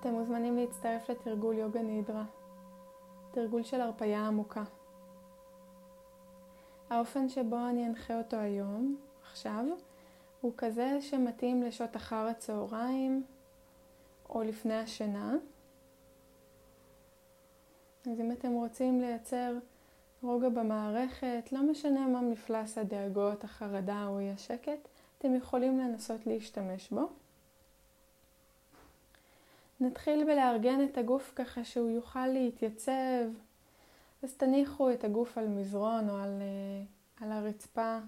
אתם מוזמנים להצטרף לתרגול יוגה נידרה, תרגול של הרפייה עמוקה. האופן שבו אני אנחה אותו היום, עכשיו, הוא כזה שמתאים לשעות אחר הצהריים או לפני השינה. אז אם אתם רוצים לייצר רוגע במערכת, לא משנה מה מפלס הדאגות, החרדה או אי השקט, אתם יכולים לנסות להשתמש בו. נתחיל בלארגן את הגוף ככה שהוא יוכל להתייצב, אז תניחו את הגוף על מזרון או על, אה, על הרצפה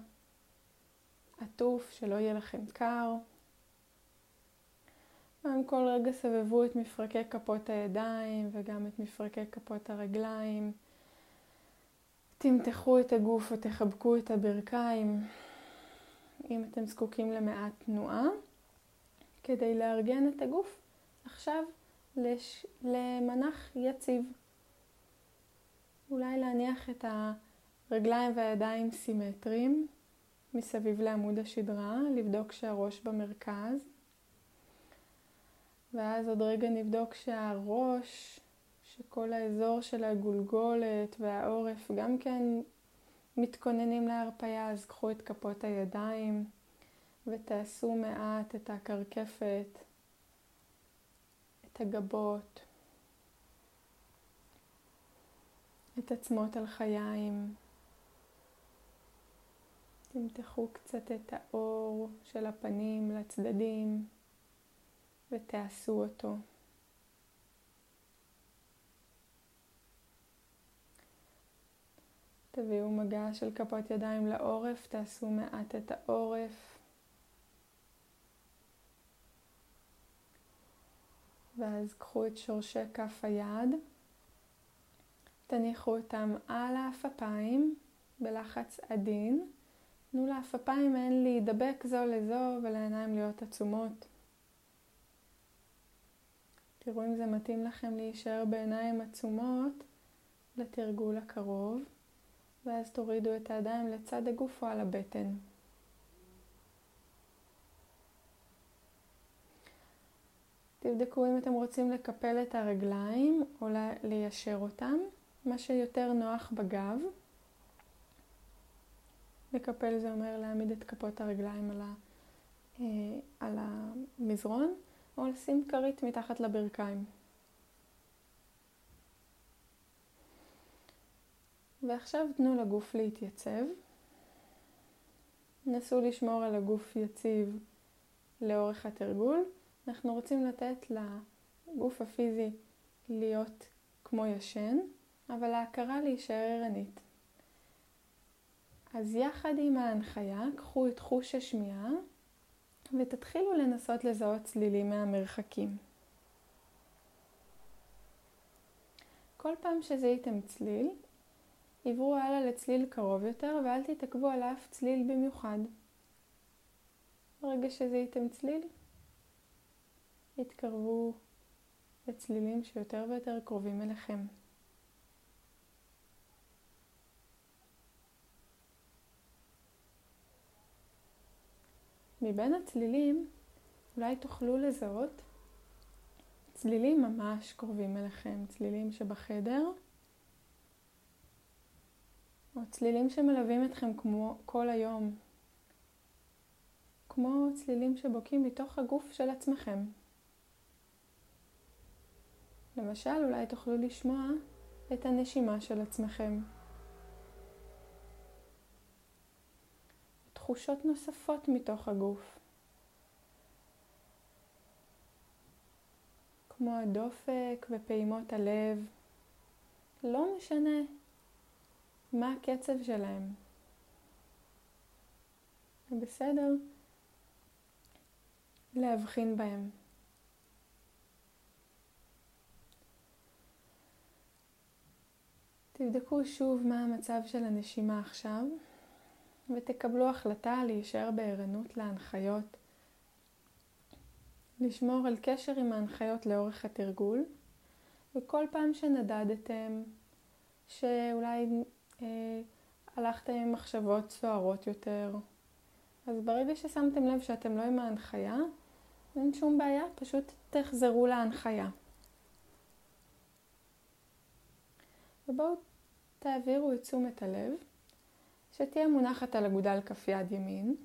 עטוף, שלא יהיה לכם קר. גם כל רגע סבבו את מפרקי כפות הידיים וגם את מפרקי כפות הרגליים. תמתחו את הגוף ותחבקו את הברכיים אם אתם זקוקים למעט תנועה כדי לארגן את הגוף עכשיו לש... למנח יציב. אולי להניח את הרגליים והידיים סימטריים מסביב לעמוד השדרה, לבדוק שהראש במרכז. ואז עוד רגע נבדוק שהראש, שכל האזור של הגולגולת והעורף גם כן מתכוננים להרפייה, אז קחו את כפות הידיים ותעשו מעט את הקרקפת, את הגבות, את עצמות הלחיים. תמתחו קצת את האור של הפנים לצדדים ותעשו אותו. תביאו מגע של כפות ידיים לעורף, תעשו מעט את העורף. ואז קחו את שורשי כף היד, תניחו אותם על האפפיים בלחץ עדין. תנו לאפפיים הן להידבק זו לזו ולעיניים להיות עצומות. תראו אם זה מתאים לכם להישאר בעיניים עצומות לתרגול הקרוב, ואז תורידו את הידיים לצד הגוף או על הבטן. תבדקו אם אתם רוצים לקפל את הרגליים או ליישר אותם, מה שיותר נוח בגב. לקפל זה אומר להעמיד את כפות הרגליים על, ה, אה, על המזרון, או לשים כרית מתחת לברכיים. ועכשיו תנו לגוף להתייצב. נסו לשמור על הגוף יציב לאורך התרגול. אנחנו רוצים לתת לגוף הפיזי להיות כמו ישן, אבל ההכרה להישאר ערנית. אז יחד עם ההנחיה, קחו את חוש השמיעה ותתחילו לנסות לזהות צלילים מהמרחקים. כל פעם שזיהיתם צליל, עברו הלאה לצליל קרוב יותר ואל תתעכבו על אף צליל במיוחד. ברגע שזיהיתם צליל, התקרבו לצלילים שיותר ויותר קרובים אליכם. מבין הצלילים אולי תוכלו לזהות צלילים ממש קרובים אליכם, צלילים שבחדר, או צלילים שמלווים אתכם כמו כל היום, כמו צלילים שבוקעים מתוך הגוף של עצמכם. למשל, אולי תוכלו לשמוע את הנשימה של עצמכם. תחושות נוספות מתוך הגוף. כמו הדופק ופעימות הלב. לא משנה מה הקצב שלהם. בסדר להבחין בהם. תבדקו שוב מה המצב של הנשימה עכשיו. ותקבלו החלטה להישאר בערנות להנחיות, לשמור על קשר עם ההנחיות לאורך התרגול, וכל פעם שנדדתם, שאולי אה, הלכתם עם מחשבות סוערות יותר, אז ברגע ששמתם לב שאתם לא עם ההנחיה, אין שום בעיה, פשוט תחזרו להנחיה. ובואו תעבירו את תשומת הלב, שתהיה מונחת על אגודל כף יד ימין.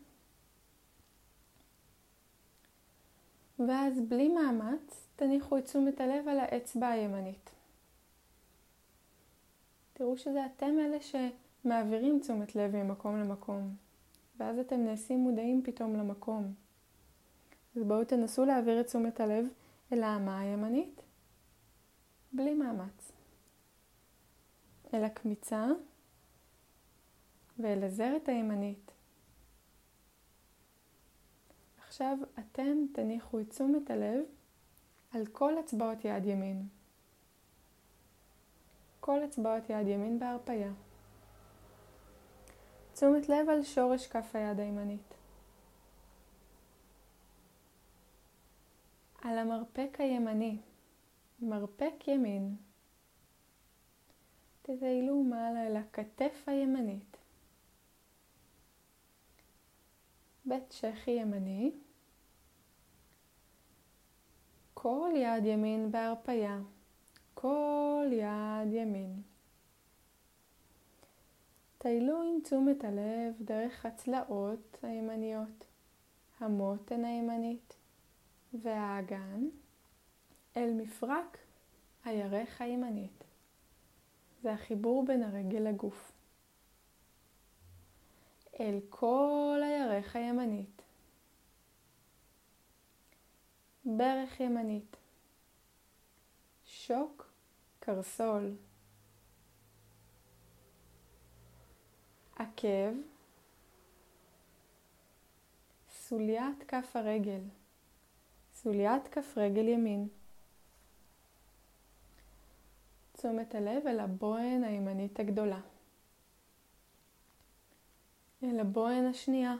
ואז בלי מאמץ תניחו את תשומת הלב על האצבע הימנית. תראו שזה אתם אלה שמעבירים תשומת לב ממקום למקום, ואז אתם נעשים מודעים פתאום למקום. אז בואו תנסו להעביר את תשומת הלב אל האמה הימנית, בלי מאמץ. אל הקמיצה ואל הזרת הימנית. עכשיו אתם תניחו את תשומת הלב על כל אצבעות יד ימין. כל אצבעות יד ימין בהרפייה. תשומת לב על שורש כף היד הימנית. על המרפק הימני, מרפק ימין. תטיילו מעלה אל הכתף הימנית. בית שחי ימני. כל יד ימין בהרפייה. כל יד ימין. טיילו עם תשומת הלב דרך הצלעות הימניות, המותן הימנית והאגן אל מפרק הירך הימנית. זה החיבור בין הרגל לגוף. אל כל הירך הימנית. ברך ימנית. שוק קרסול. עקב. סוליית כף הרגל. סוליית כף רגל ימין. תשומת הלב אל הבוהן הימנית הגדולה. אל הבוהן השנייה.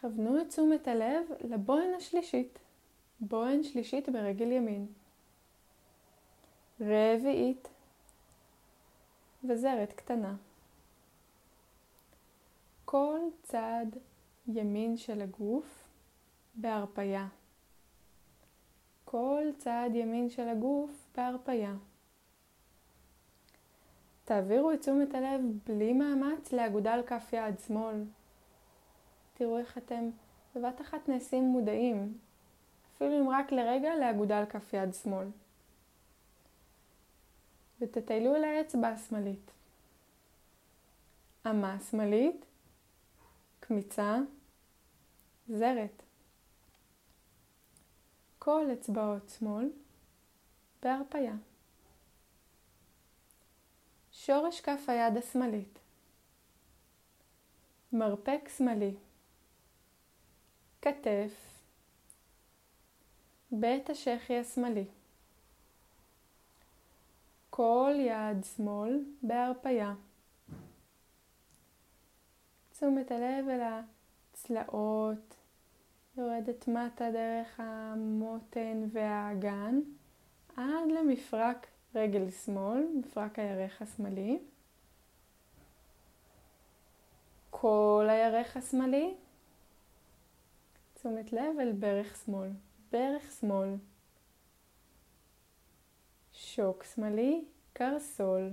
כוונו את תשומת הלב לבוהן השלישית. בוהן שלישית ברגל ימין. רביעית וזרת קטנה. כל צד ימין של הגוף בהרפייה. כל צד ימין של הגוף בהרפייה. תעבירו את תשומת הלב בלי מאמץ לאגודל כף יד שמאל. תראו איך אתם בבת אחת נעשים מודעים, אפילו אם רק לרגע לאגודל כף יד שמאל. ותטיילו אל האצבע השמאלית. אמה שמאלית, קמיצה, זרת. כל אצבעות שמאל בהרפייה. שורש כף היד השמאלית. מרפק שמאלי. כתף. בית השחי השמאלי. כל יד שמאל בהרפייה. תשומת הלב אל הצלעות, יורדת מטה דרך המותן והאגן עד למפרק רגל שמאל, מפרק הירך השמאלי. כל הירך השמאלי. תשומת לב אל ברך שמאל, ברך שמאל. שוק שמאלי, קרסול.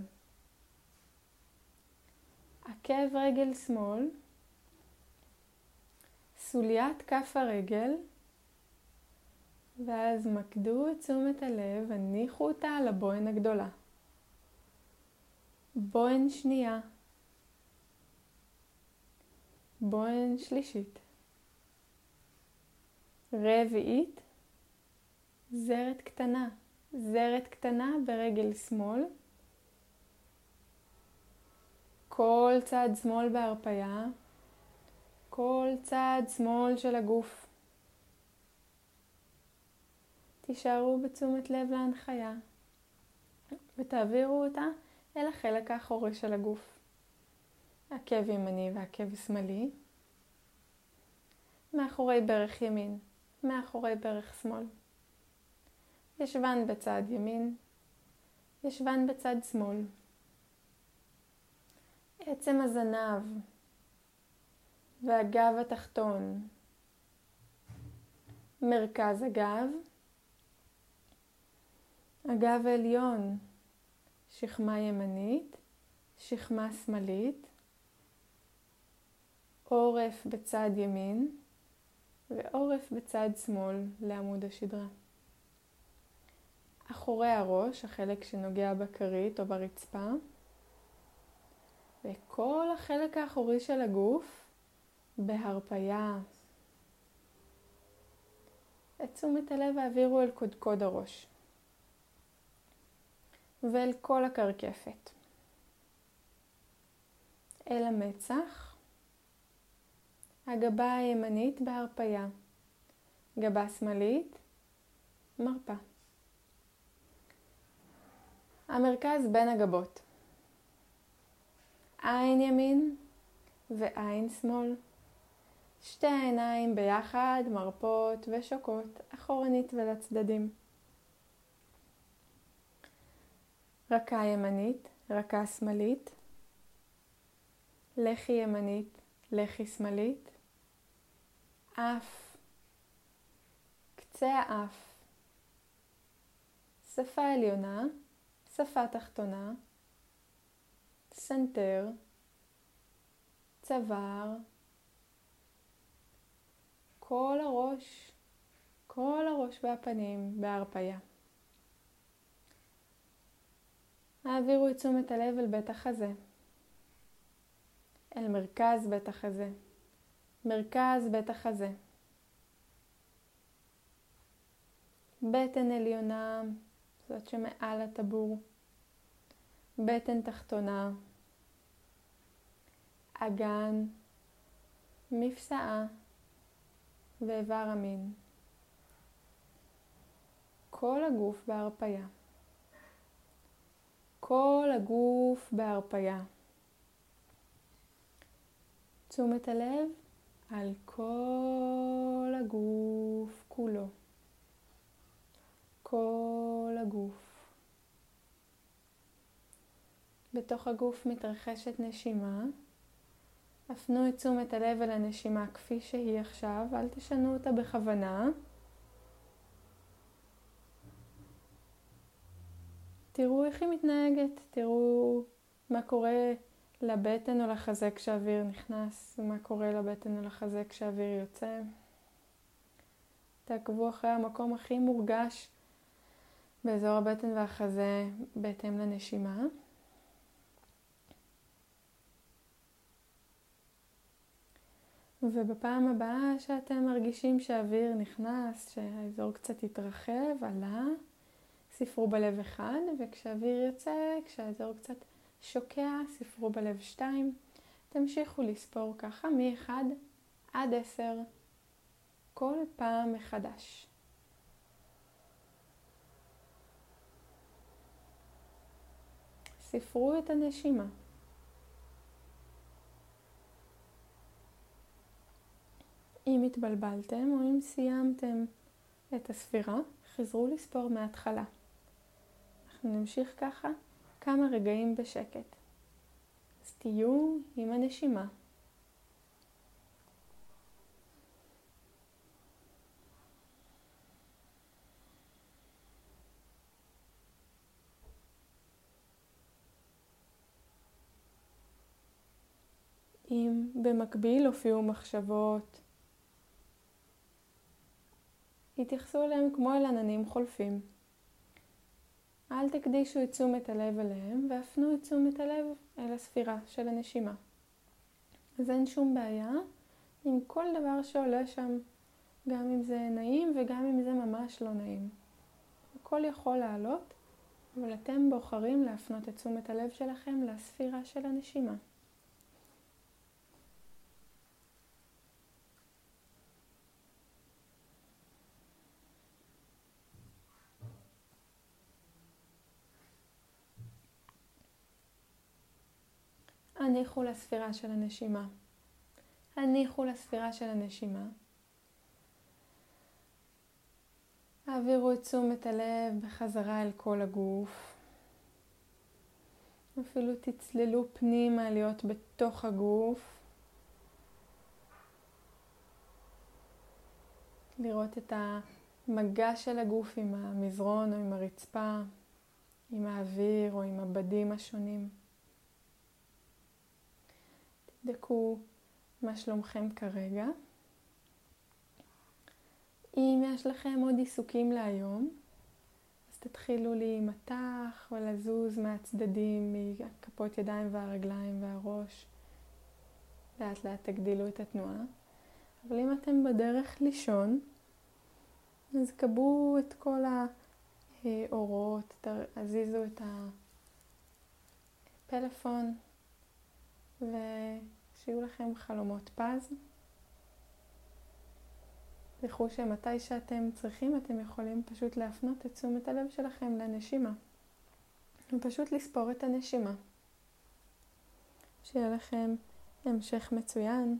עקב רגל שמאל, סוליית כף הרגל, ואז מקדו את תשומת הלב, הניחו אותה על הבוהן הגדולה. בוהן שנייה. בוהן שלישית. רביעית, זרת קטנה. זרת קטנה ברגל שמאל. כל צד שמאל בהרפייה, כל צד שמאל של הגוף. תישארו בתשומת לב להנחיה ותעבירו אותה אל החלק האחורי של הגוף. עקב ימני ועקב שמאלי. מאחורי ברך ימין, מאחורי ברך שמאל. ישבן בצד ימין, ישבן בצד שמאל. עצם הזנב והגב התחתון. מרכז הגב, הגב העליון, שכמה ימנית, שכמה שמאלית, עורף בצד ימין ועורף בצד שמאל לעמוד השדרה. אחורי הראש, החלק שנוגע בכרית או ברצפה, וכל החלק האחורי של הגוף בהרפייה. את תשומת הלב העבירו אל קודקוד הראש ואל כל הקרקפת. אל המצח, הגבה הימנית בהרפייה, גבה שמאלית, מרפה. המרכז בין הגבות. עין ימין ועין שמאל. שתי העיניים ביחד מרפות ושוקות אחורנית ולצדדים. רכה ימנית, רכה שמאלית, לחי ימנית, לחי שמאלית, אף, קצה האף, שפה עליונה, שפה תחתונה, סנטר, צוואר, כל הראש, כל הראש והפנים בהרפייה. העבירו את תשומת הלב אל בית החזה, אל מרכז בית החזה, מרכז בית החזה. בטן עליונה, זאת שמעל הטבור, בטן תחתונה, אגן, מפסעה ואיבר המין. כל הגוף בהרפייה. כל הגוף בהרפייה. תשומת הלב על כל הגוף כולו. כל הגוף. בתוך הגוף מתרחשת נשימה. הפנו את תשומת הלב אל הנשימה כפי שהיא עכשיו, אל תשנו אותה בכוונה. תראו איך היא מתנהגת, תראו מה קורה לבטן או לחזה כשהאוויר נכנס, ומה קורה לבטן או לחזה כשהאוויר יוצא. תעקבו אחרי המקום הכי מורגש באזור הבטן והחזה בהתאם לנשימה. ובפעם הבאה שאתם מרגישים שהאוויר נכנס, שהאזור קצת התרחב, עלה, ספרו בלב אחד, וכשהאוויר יוצא, כשהאזור קצת שוקע, ספרו בלב שתיים. תמשיכו לספור ככה מ-1 עד 10 כל פעם מחדש. ספרו את הנשימה. אם התבלבלתם או אם סיימתם את הספירה, חזרו לספור מההתחלה. אנחנו נמשיך ככה כמה רגעים בשקט. אז תהיו עם הנשימה. אם במקביל הופיעו מחשבות התייחסו אליהם כמו אל עננים חולפים. אל תקדישו את תשומת הלב אליהם והפנו את תשומת הלב אל הספירה של הנשימה. אז אין שום בעיה עם כל דבר שעולה שם, גם אם זה נעים וגם אם זה ממש לא נעים. הכל יכול לעלות, אבל אתם בוחרים להפנות את תשומת הלב שלכם לספירה של הנשימה. הניחו לספירה של הנשימה. הניחו לספירה של הנשימה. העבירו את תשומת הלב בחזרה אל כל הגוף. אפילו תצללו פנימה להיות בתוך הגוף. לראות את המגע של הגוף עם המזרון או עם הרצפה, עם האוויר או עם הבדים השונים. תבדקו מה שלומכם כרגע. אם יש לכם עוד עיסוקים להיום, אז תתחילו להימתח ולזוז מהצדדים, מכפות ידיים והרגליים והראש. לאט לאט תגדילו את התנועה. אבל אם אתם בדרך לישון, אז קבעו את כל האורות, הזיזו את הפלאפון ושיהיו לכם חלומות פז. זכרו שמתי שאתם צריכים אתם יכולים פשוט להפנות את תשומת הלב שלכם לנשימה. ופשוט לספור את הנשימה. שיהיה לכם המשך מצוין.